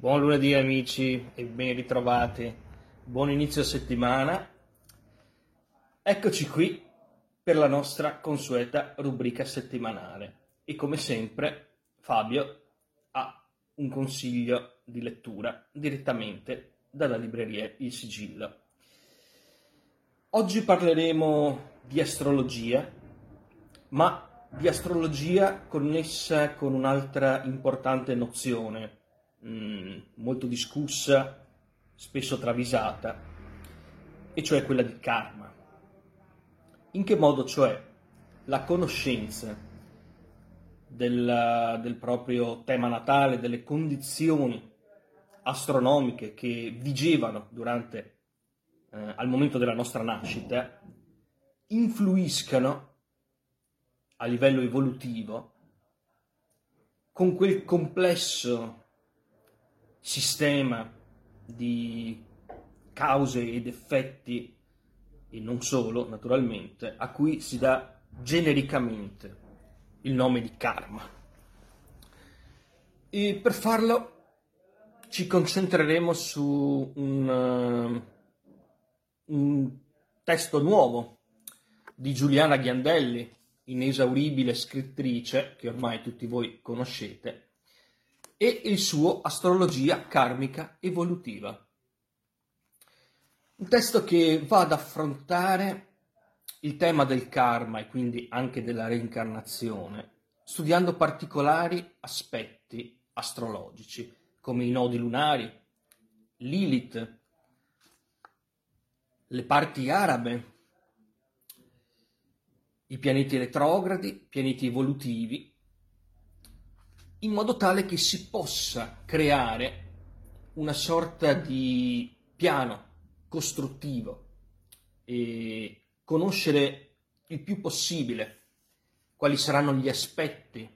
Buon lunedì amici e ben ritrovati. Buon inizio settimana. Eccoci qui per la nostra consueta rubrica settimanale. E come sempre Fabio ha un consiglio di lettura direttamente dalla libreria Il Sigillo. Oggi parleremo di astrologia, ma di astrologia connessa con un'altra importante nozione mm, molto discussa, spesso travisata, e cioè quella di karma. In che modo cioè la conoscenza del, del proprio tema natale, delle condizioni astronomiche che vigevano durante, eh, al momento della nostra nascita, influiscano a livello evolutivo con quel complesso sistema di cause ed effetti, e non solo naturalmente, a cui si dà genericamente il nome di karma. E per farlo ci concentreremo su un, uh, un testo nuovo di Giuliana Ghiandelli, inesauribile scrittrice che ormai tutti voi conoscete, e il suo Astrologia karmica evolutiva. Un testo che va ad affrontare il tema del karma e quindi anche della reincarnazione, studiando particolari aspetti astrologici, come i nodi lunari, Lilith, le parti arabe, i pianeti retrogradi, pianeti evolutivi in modo tale che si possa creare una sorta di piano costruttivo e conoscere il più possibile quali saranno gli aspetti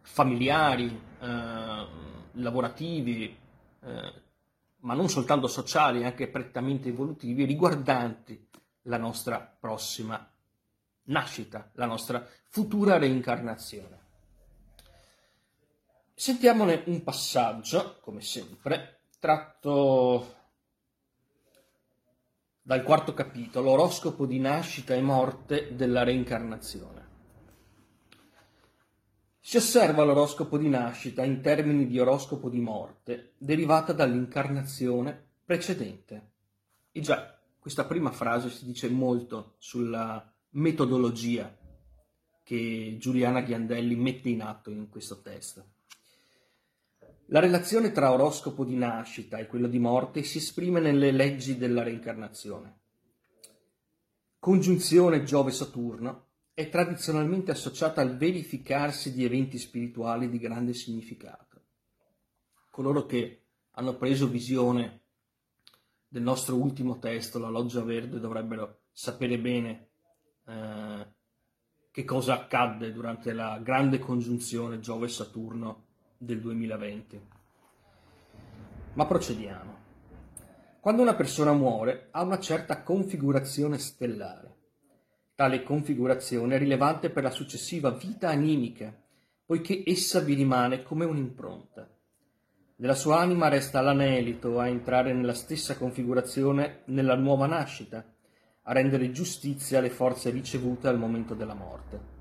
familiari, eh, lavorativi, eh, ma non soltanto sociali, anche prettamente evolutivi, riguardanti la nostra prossima nascita, la nostra futura reincarnazione. Sentiamone un passaggio, come sempre, tratto dal quarto capitolo, oroscopo di nascita e morte della reincarnazione. Si osserva l'oroscopo di nascita in termini di oroscopo di morte derivata dall'incarnazione precedente. E già, questa prima frase si dice molto sulla metodologia che Giuliana Ghiandelli mette in atto in questo testo. La relazione tra oroscopo di nascita e quello di morte si esprime nelle leggi della reincarnazione. Congiunzione Giove-Saturno è tradizionalmente associata al verificarsi di eventi spirituali di grande significato. Coloro che hanno preso visione del nostro ultimo testo, la Loggia Verde, dovrebbero sapere bene eh, che cosa accadde durante la grande congiunzione Giove-Saturno del 2020. Ma procediamo. Quando una persona muore ha una certa configurazione stellare. Tale configurazione è rilevante per la successiva vita animica, poiché essa vi rimane come un'impronta. Della sua anima resta l'anelito a entrare nella stessa configurazione nella nuova nascita, a rendere giustizia alle forze ricevute al momento della morte.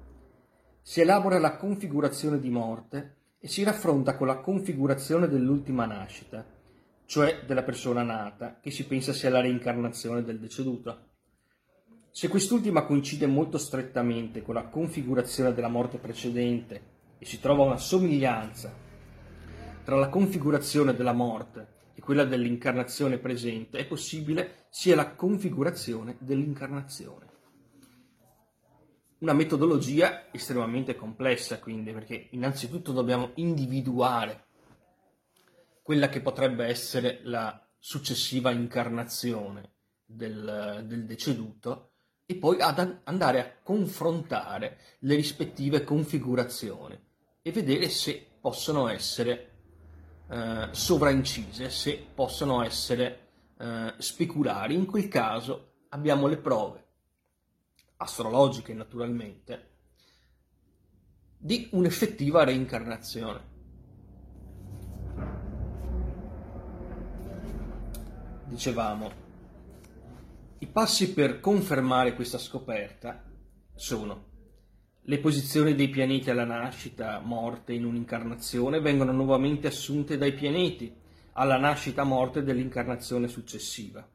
Si elabora la configurazione di morte e si raffronta con la configurazione dell'ultima nascita, cioè della persona nata, che si pensa sia la reincarnazione del deceduto. Se quest'ultima coincide molto strettamente con la configurazione della morte precedente e si trova una somiglianza tra la configurazione della morte e quella dell'incarnazione presente, è possibile sia la configurazione dell'incarnazione una metodologia estremamente complessa, quindi, perché innanzitutto dobbiamo individuare quella che potrebbe essere la successiva incarnazione del, del deceduto e poi ad andare a confrontare le rispettive configurazioni e vedere se possono essere eh, sovraincise, se possono essere eh, speculari. In quel caso abbiamo le prove astrologiche naturalmente, di un'effettiva reincarnazione. dicevamo, i passi per confermare questa scoperta sono le posizioni dei pianeti alla nascita, morte in un'incarnazione vengono nuovamente assunte dai pianeti alla nascita, morte dell'incarnazione successiva.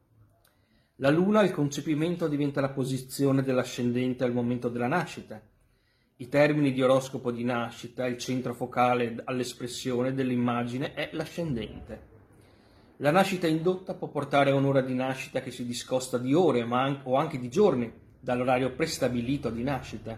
La Luna al concepimento diventa la posizione dell'ascendente al momento della nascita. I termini di oroscopo di nascita, il centro focale all'espressione dell'immagine è l'ascendente. La nascita indotta può portare a un'ora di nascita che si discosta di ore o anche di giorni dall'orario prestabilito di nascita.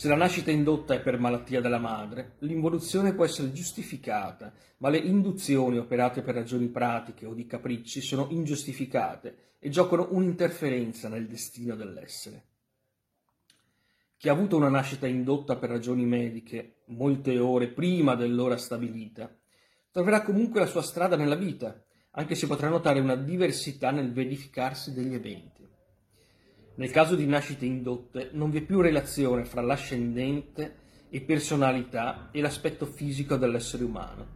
Se la nascita indotta è per malattia della madre, l'involuzione può essere giustificata, ma le induzioni operate per ragioni pratiche o di capricci sono ingiustificate e giocano un'interferenza nel destino dell'essere. Chi ha avuto una nascita indotta per ragioni mediche molte ore prima dell'ora stabilita, troverà comunque la sua strada nella vita, anche se potrà notare una diversità nel verificarsi degli eventi. Nel caso di nascite indotte non vi è più relazione fra l'ascendente e personalità e l'aspetto fisico dell'essere umano.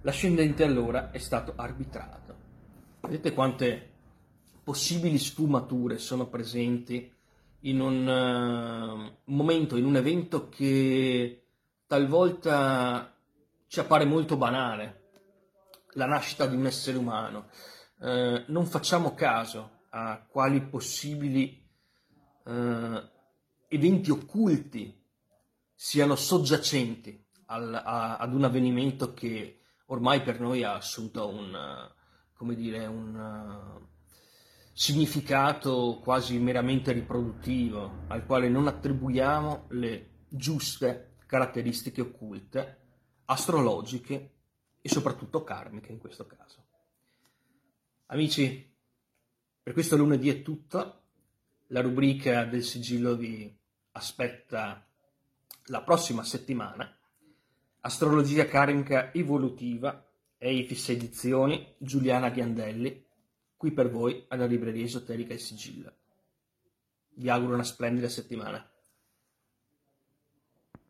L'ascendente allora è stato arbitrato. Vedete quante possibili sfumature sono presenti in un uh, momento, in un evento che talvolta ci appare molto banale, la nascita di un essere umano. Uh, non facciamo caso a quali possibili eh, eventi occulti siano soggiacenti al, a, ad un avvenimento che ormai per noi ha assunto un, come dire, un uh, significato quasi meramente riproduttivo, al quale non attribuiamo le giuste caratteristiche occulte, astrologiche e soprattutto karmiche in questo caso. Amici, per questo lunedì è tutto la rubrica del sigillo vi aspetta la prossima settimana. Astrologia carica evolutiva, Eifis Edizioni, Giuliana Ghiandelli, qui per voi alla libreria esoterica Il Sigillo. Vi auguro una splendida settimana.